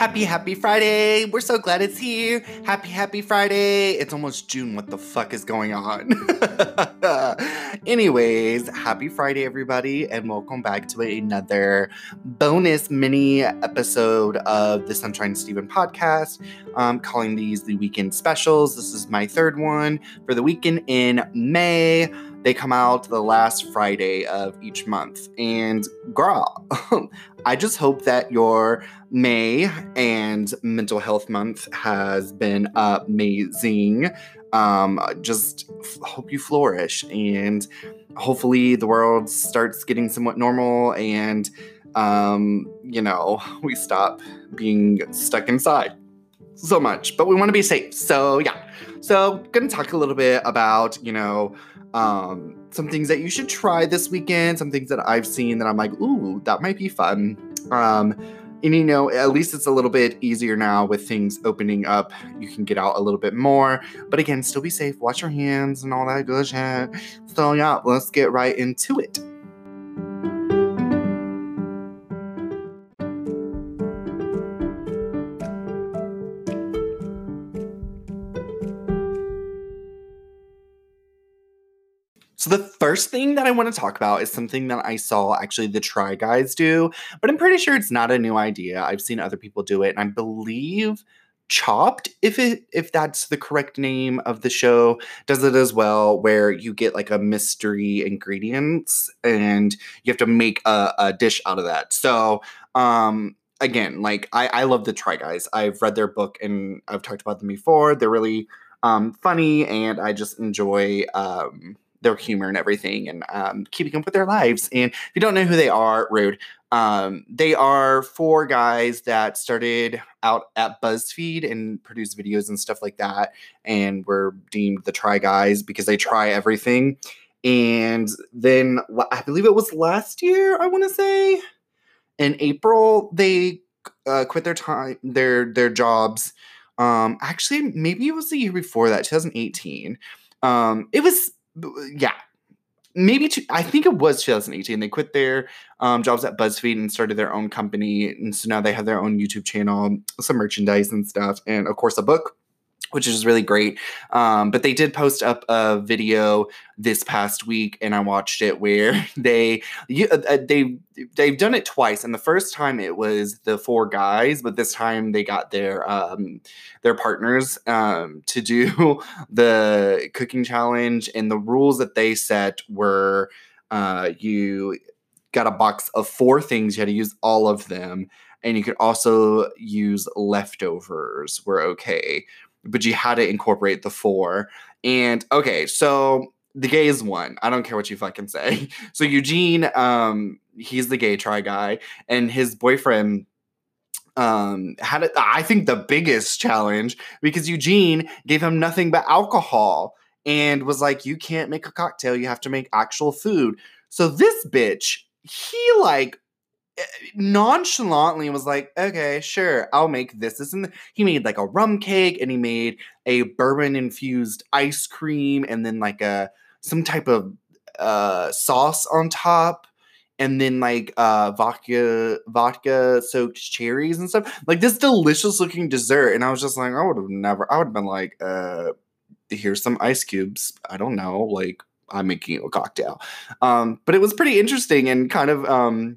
Happy, happy Friday. We're so glad it's here. Happy, happy Friday. It's almost June. What the fuck is going on? Anyways, happy Friday, everybody, and welcome back to another bonus mini episode of the Sunshine Steven podcast. I'm calling these the weekend specials. This is my third one for the weekend in May. They come out the last Friday of each month. And girl, I just hope that your May and Mental Health Month has been amazing. Um, just f- hope you flourish and hopefully the world starts getting somewhat normal and um, you know, we stop being stuck inside so much. But we want to be safe. So yeah. So gonna talk a little bit about, you know, um, some things that you should try this weekend, some things that I've seen that I'm like, ooh, that might be fun. Um, and you know, at least it's a little bit easier now with things opening up. You can get out a little bit more. But again, still be safe, wash your hands and all that good shit. So yeah, let's get right into it. First thing that I want to talk about is something that I saw actually the Try Guys do, but I'm pretty sure it's not a new idea. I've seen other people do it, and I believe Chopped, if it if that's the correct name of the show, does it as well, where you get like a mystery ingredients and you have to make a, a dish out of that. So um again, like I, I love the Try Guys. I've read their book and I've talked about them before. They're really um funny and I just enjoy um their humor and everything and um, keeping up with their lives. And if you don't know who they are, rude. Um, they are four guys that started out at BuzzFeed and produced videos and stuff like that, and were deemed the Try Guys because they try everything. And then I believe it was last year, I want to say, in April, they uh, quit their time, their their jobs. Um, actually, maybe it was the year before that, 2018. Um, it was yeah, maybe two, I think it was 2018. They quit their um, jobs at BuzzFeed and started their own company, and so now they have their own YouTube channel, some merchandise and stuff, and of course a book. Which is really great. Um, but they did post up a video this past week, and I watched it where they you, uh, they they've done it twice. And the first time it was the four guys, but this time they got their um, their partners um, to do the cooking challenge. And the rules that they set were uh, you got a box of four things, you had to use all of them. And you could also use leftovers, were okay. But you had to incorporate the four. And okay, so the gays won. I don't care what you fucking say. So Eugene, um, he's the gay try guy, and his boyfriend um had it i think the biggest challenge because eugene gave him nothing but alcohol and was like you can't make a cocktail you have to make actual food so this bitch he like nonchalantly was like okay sure i'll make this this and he made like a rum cake and he made a bourbon infused ice cream and then like a some type of uh sauce on top and then like uh vodka vodka soaked cherries and stuff. Like this delicious looking dessert and i was just like i would have never i would have been like uh here's some ice cubes i don't know like i'm making a cocktail. Um but it was pretty interesting and kind of um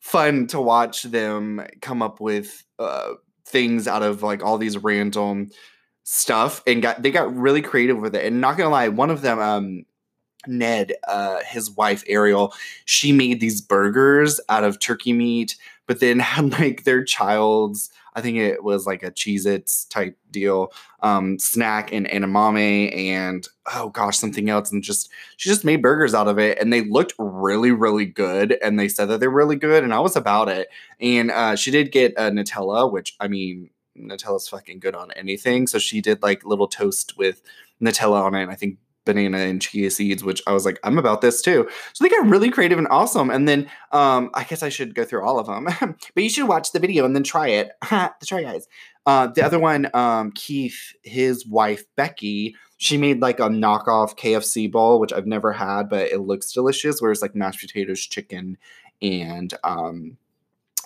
fun to watch them come up with uh things out of like all these random stuff and got they got really creative with it. And not gonna lie one of them um Ned, uh, his wife Ariel, she made these burgers out of turkey meat, but then had like their child's, I think it was like a Cheez Its type deal, um, snack and edamame and oh gosh, something else. And just, she just made burgers out of it and they looked really, really good. And they said that they're really good. And I was about it. And uh, she did get a Nutella, which I mean, Nutella's fucking good on anything. So she did like little toast with Nutella on it. And I think banana and chia seeds, which I was like, I'm about this too. So they got really creative and awesome. And then um, I guess I should go through all of them, but you should watch the video and then try it. the try guys. Uh, the other one, um, Keith, his wife Becky, she made like a knockoff KFC bowl, which I've never had, but it looks delicious. Where it's like mashed potatoes, chicken, and um,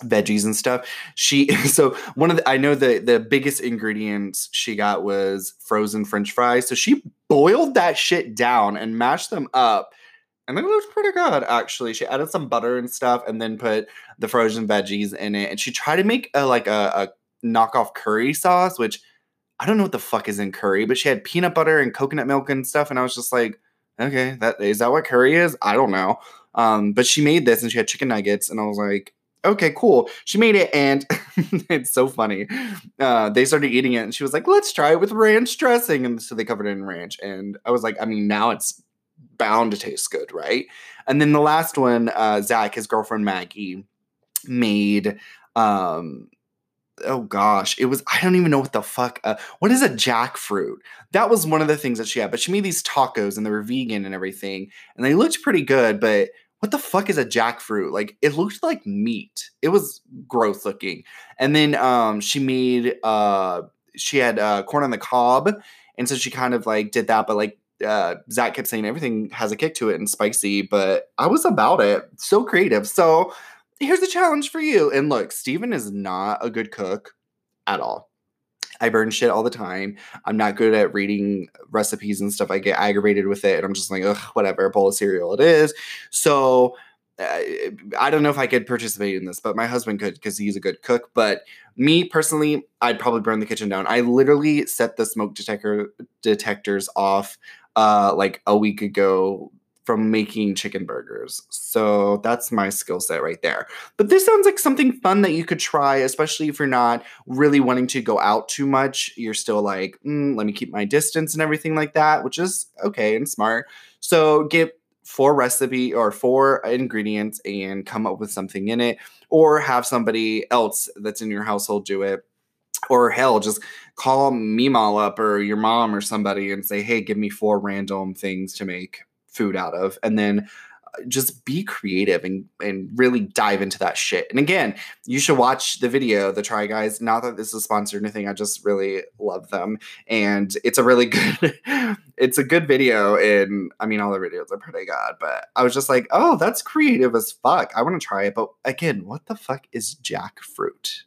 veggies and stuff. She so one of the I know the the biggest ingredients she got was frozen french fries. So she boiled that shit down and mashed them up. And it looked pretty good actually. She added some butter and stuff and then put the frozen veggies in it. And she tried to make a like a, a knockoff curry sauce, which I don't know what the fuck is in curry, but she had peanut butter and coconut milk and stuff. And I was just like, okay, that is that what curry is? I don't know. Um, but she made this and she had chicken nuggets, and I was like, okay, cool. She made it, and it's so funny. Uh, they started eating it, and she was like, let's try it with ranch dressing. And so they covered it in ranch. And I was like, I mean, now it's bound to taste good, right? And then the last one, uh, Zach, his girlfriend Maggie, made um oh gosh, it was I don't even know what the fuck. Uh, what is a jackfruit? That was one of the things that she had. But she made these tacos and they were vegan and everything, and they looked pretty good. But what the fuck is a jackfruit? Like it looked like meat. It was gross looking. And then um she made uh she had uh corn on the cob, and so she kind of like did that, but like uh, Zach kept saying everything has a kick to it and spicy, but I was about it. So creative. So here's a challenge for you. And look, Steven is not a good cook at all. I burn shit all the time. I'm not good at reading recipes and stuff. I get aggravated with it, and I'm just like, ugh, whatever, bowl of cereal it is. So uh, I don't know if I could participate in this, but my husband could because he's a good cook. But me personally, I'd probably burn the kitchen down. I literally set the smoke detector detectors off uh, like a week ago from making chicken burgers. So that's my skill set right there. But this sounds like something fun that you could try, especially if you're not really wanting to go out too much. You're still like, mm, let me keep my distance and everything like that, which is okay and smart. So get four recipe or four ingredients and come up with something in it, or have somebody else that's in your household do it. Or hell, just call Meemaw up or your mom or somebody and say, hey, give me four random things to make food out of and then uh, just be creative and and really dive into that shit. And again, you should watch the video, the Try Guys. Not that this is sponsored or anything, I just really love them, and it's a really good, it's a good video. And I mean, all the videos are pretty good, but I was just like, oh, that's creative as fuck. I want to try it, but again, what the fuck is jackfruit?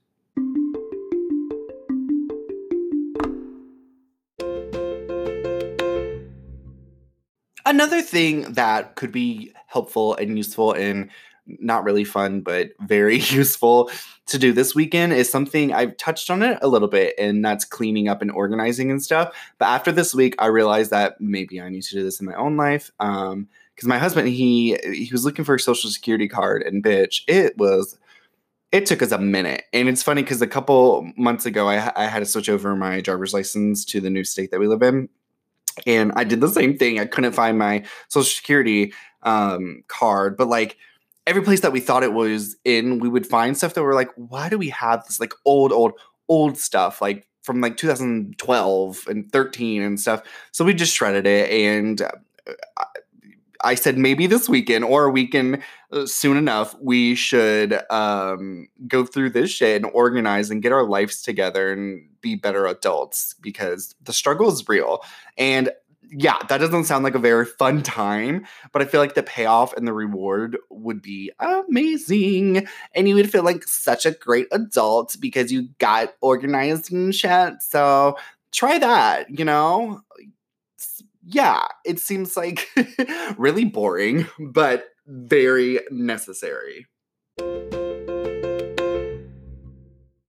Another thing that could be helpful and useful and not really fun, but very useful to do this weekend is something I've touched on it a little bit, and that's cleaning up and organizing and stuff. But after this week, I realized that maybe I need to do this in my own life. Um, because my husband, he he was looking for a social security card, and bitch, it was it took us a minute. And it's funny because a couple months ago, I, I had to switch over my driver's license to the new state that we live in and I did the same thing. I couldn't find my social security um, card, but like every place that we thought it was in, we would find stuff that were like, why do we have this like old, old, old stuff like from like 2012 and 13 and stuff? So we just shredded it, and uh, I said maybe this weekend or a weekend uh, soon enough, we should um, go through this shit and organize and get our lives together and be better adults because the struggle is real. And yeah, that doesn't sound like a very fun time, but I feel like the payoff and the reward would be amazing. And you would feel like such a great adult because you got organized and shit. So try that, you know? Yeah, it seems like really boring, but very necessary.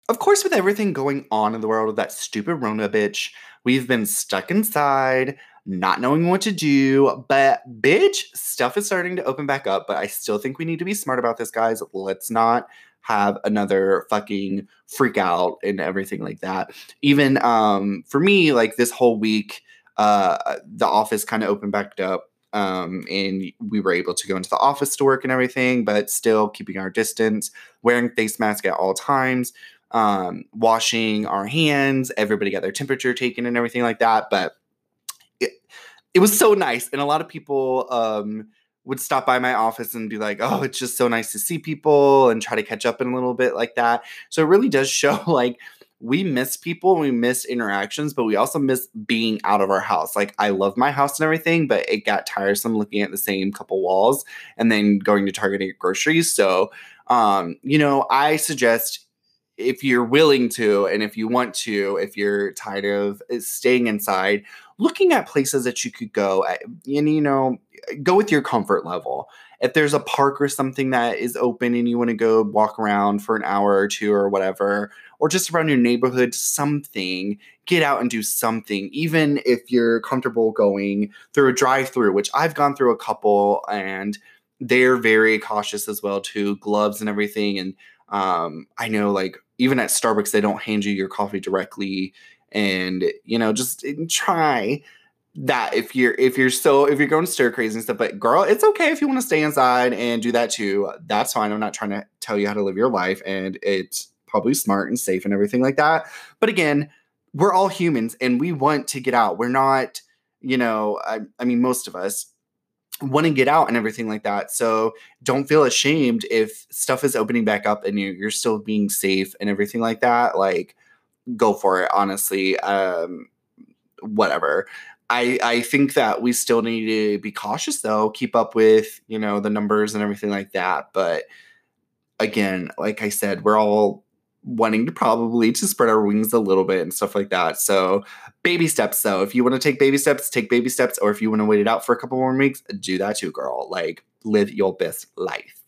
Of course, with everything going on in the world with that stupid Rona bitch, we've been stuck inside, not knowing what to do. But bitch, stuff is starting to open back up. But I still think we need to be smart about this, guys. Let's not have another fucking freak out and everything like that. Even um, for me, like this whole week, uh, the office kind of opened back up um, and we were able to go into the office to work and everything, but still keeping our distance, wearing face mask at all times, um, washing our hands, everybody got their temperature taken and everything like that. But it, it was so nice. And a lot of people um, would stop by my office and be like, oh, it's just so nice to see people and try to catch up in a little bit like that. So it really does show like we miss people, we miss interactions, but we also miss being out of our house. Like I love my house and everything, but it got tiresome looking at the same couple walls and then going to Target and groceries. So Um, you know, I suggest if you're willing to and if you want to, if you're tired of uh, staying inside, looking at places that you could go and you know, go with your comfort level. If there's a park or something that is open and you want to go walk around for an hour or two or whatever, or just around your neighborhood, something, get out and do something. Even if you're comfortable going through a drive through, which I've gone through a couple and they're very cautious as well too, gloves and everything. And um, I know like even at Starbucks, they don't hand you your coffee directly. And you know, just eh, try that if you're if you're so if you're going stir crazy and stuff but girl it's okay if you want to stay inside and do that too that's fine i'm not trying to tell you how to live your life and it's probably smart and safe and everything like that. But again we're all humans and we want to get out. We're not you know i, I mean most of us want to get out and everything like that. So don't feel ashamed if stuff is opening back up and you, you're still being safe and everything like that. Like go for it honestly. Um whatever. I I think that we still need to be cautious though, keep up with, you know, the numbers and everything like that, but again, like I said, we're all wanting to probably to spread our wings a little bit and stuff like that. So, baby steps though. If you want to take baby steps, take baby steps or if you want to wait it out for a couple more weeks, do that too, girl. Like live your best life.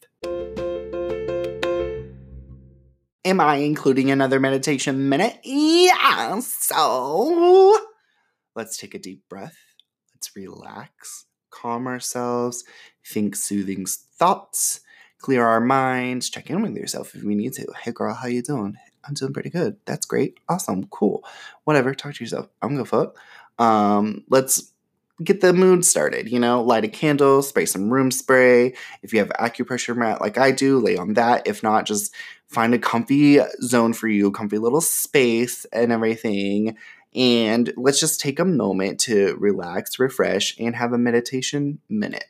Am I including another meditation minute? Yeah. So, Let's take a deep breath. Let's relax, calm ourselves, think soothing thoughts, clear our minds, check in with yourself if we need to. Hey girl, how you doing? I'm doing pretty good. That's great. Awesome. Cool. Whatever. Talk to yourself. I'm gonna fuck. Um, let's get the mood started, you know, light a candle, spray some room spray. If you have acupressure mat like I do, lay on that. If not, just find a comfy zone for you, comfy little space and everything and let's just take a moment to relax, refresh, and have a meditation minute.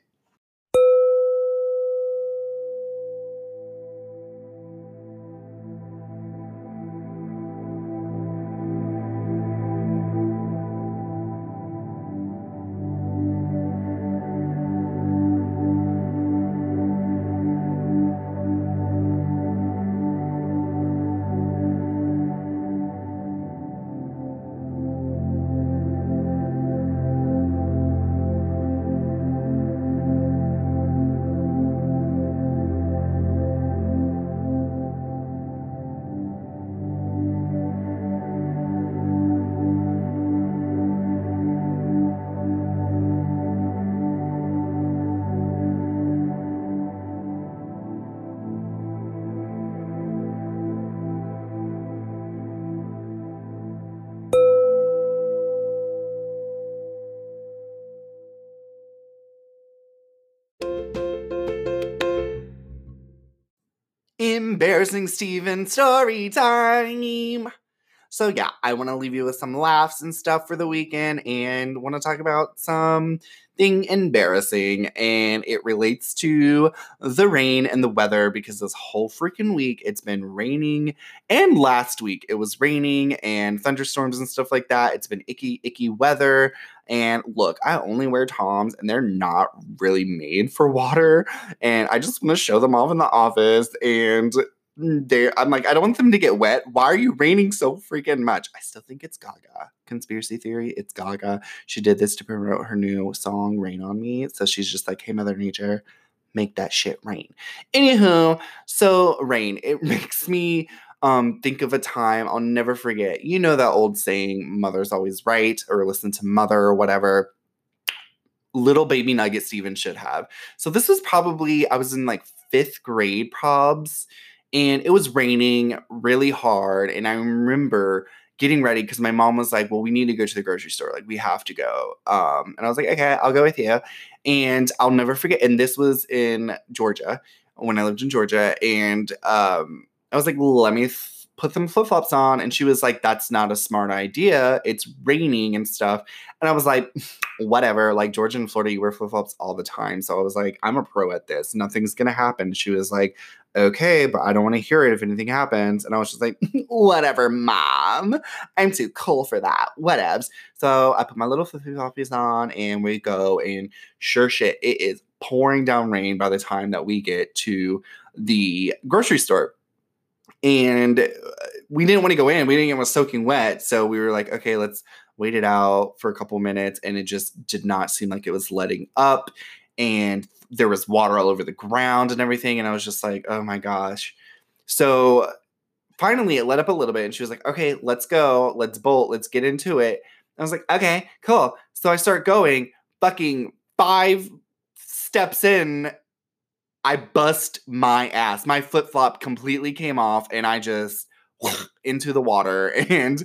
Embarrassing Steven story time. So yeah, I want to leave you with some laughs and stuff for the weekend and want to talk about some thing embarrassing and it relates to the rain and the weather because this whole freaking week it's been raining and last week it was raining and thunderstorms and stuff like that. It's been icky icky weather and look, I only wear Toms and they're not really made for water and I just want to show them off in the office and I'm like, I don't want them to get wet. Why are you raining so freaking much? I still think it's Gaga. Conspiracy theory, it's Gaga. She did this to promote her new song, Rain on Me. So she's just like, hey, Mother Nature, make that shit rain. Anywho, so rain, it makes me um think of a time I'll never forget. You know that old saying, mother's always right, or listen to mother or whatever little baby nugget Steven should have. So this was probably I was in like fifth grade probs and it was raining really hard. And I remember getting ready because my mom was like, "Well, we need to go to the grocery store. Like, we have to go." Um, and I was like, "Okay, I'll go with you." And I'll never forget. And this was in Georgia when I lived in Georgia, and um, I was like, "Let me." Th- put some flip flops on. And she was like, That's not a smart idea. It's raining and stuff. And I was like, Whatever. Like, Georgia and Florida, you wear flip flops all the time. So I was like, I'm a pro at this. Nothing's going to happen. She was like, Okay, but I don't want to hear it if anything happens. And I was just like, Whatever, mom. I'm too cool for that. Whatevs. So I put my little flip floppies on and we go. And sure shit, it is pouring down rain by the time that we get to the grocery store. And uh, we didn't want to go in. We didn't get was soaking wet. So we were like, okay, let's wait it out for a couple minutes. And it just did not seem like it was letting up. And there was water all over the ground and everything. And I was just like, oh my gosh. So finally it let up a little bit. And she was like, okay, let's go. Let's bolt. Let's get into it. I was like, okay, cool. So I start going, fucking five steps in, I bust my ass. My flip flop completely came off and I just into the water. And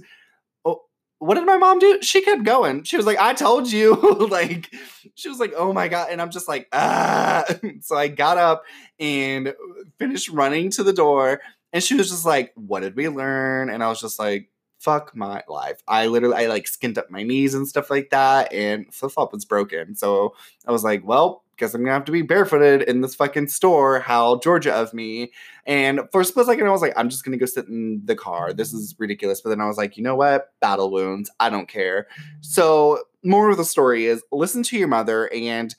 oh, what did my mom do? She kept going. She was like, I told you. like, she was like, oh my God. And I'm just like, ah. so I got up and finished running to the door. And she was just like, what did we learn? And I was just like, fuck my life. I literally I like skinned up my knees and stuff like that, and flip flop was broken. So I was like, well, guess I'm gonna have to be barefooted in this fucking store. How Georgia of me. And for a split second, I was like, I'm just gonna go sit in the car. This is ridiculous. But then I was like, you know what? Battle wounds. I don't care. So more of the story is listen to your mother and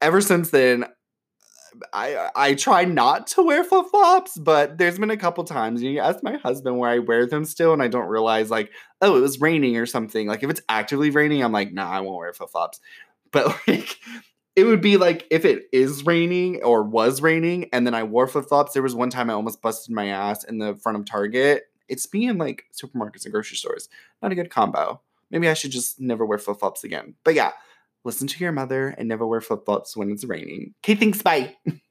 ever since then I I try not to wear flip flops, but there's been a couple times. You ask my husband where I wear them still, and I don't realize like, oh, it was raining or something. Like if it's actively raining, I'm like, nah, I won't wear flip flops. But like, it would be like if it is raining or was raining, and then I wore flip flops. There was one time I almost busted my ass in the front of Target. It's being like supermarkets and grocery stores. Not a good combo. Maybe I should just never wear flip flops again. But yeah listen to your mother, and never wear flip flops when it's raining. Okay, thanks. Bye.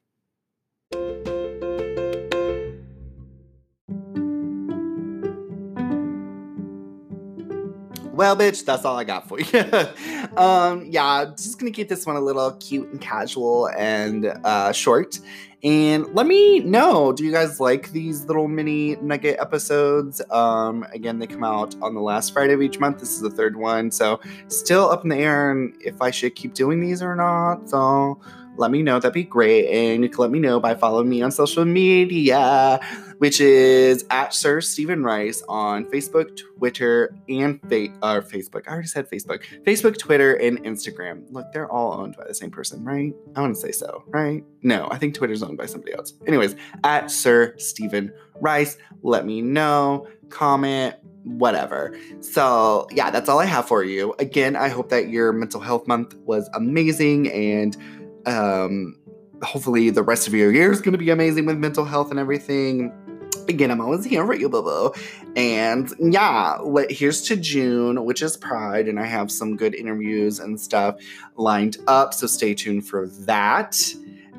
Well, bitch, that's all I got for you. um, yeah, just gonna keep this one a little cute and casual and uh, short. And let me know do you guys like these little mini nugget episodes? Um, again, they come out on the last Friday of each month. This is the third one. So, still up in the air and if I should keep doing these or not. So, let me know. That'd be great. And you can let me know by following me on social media, which is at Sir Steven Rice on Facebook, Twitter, and fa- uh, Facebook. I already said Facebook. Facebook, Twitter, and Instagram. Look, they're all owned by the same person, right? I want to say so, right? No, I think Twitter's owned by somebody else. Anyways, at Sir Steven Rice. Let me know. Comment, whatever. So, yeah, that's all I have for you. Again, I hope that your mental health month was amazing and um, hopefully, the rest of your year is going to be amazing with mental health and everything. Again, I'm always here for you, boo boo. And yeah, here's to June, which is Pride, and I have some good interviews and stuff lined up. So stay tuned for that.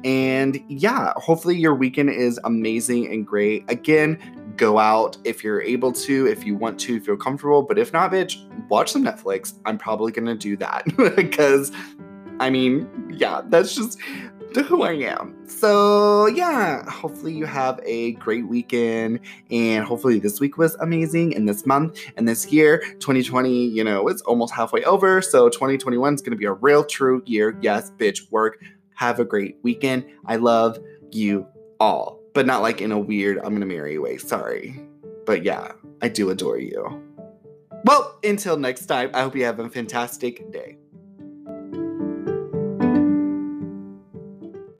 And yeah, hopefully your weekend is amazing and great. Again, go out if you're able to, if you want to, feel comfortable. But if not, bitch, watch some Netflix. I'm probably gonna do that because I mean, yeah, that's just who I am. So, yeah, hopefully you have a great weekend. And hopefully this week was amazing. And this month and this year, 2020, you know, it's almost halfway over. So, 2021 is going to be a real true year. Yes, bitch, work. Have a great weekend. I love you all, but not like in a weird, I'm going to marry you way. Sorry. But yeah, I do adore you. Well, until next time, I hope you have a fantastic day.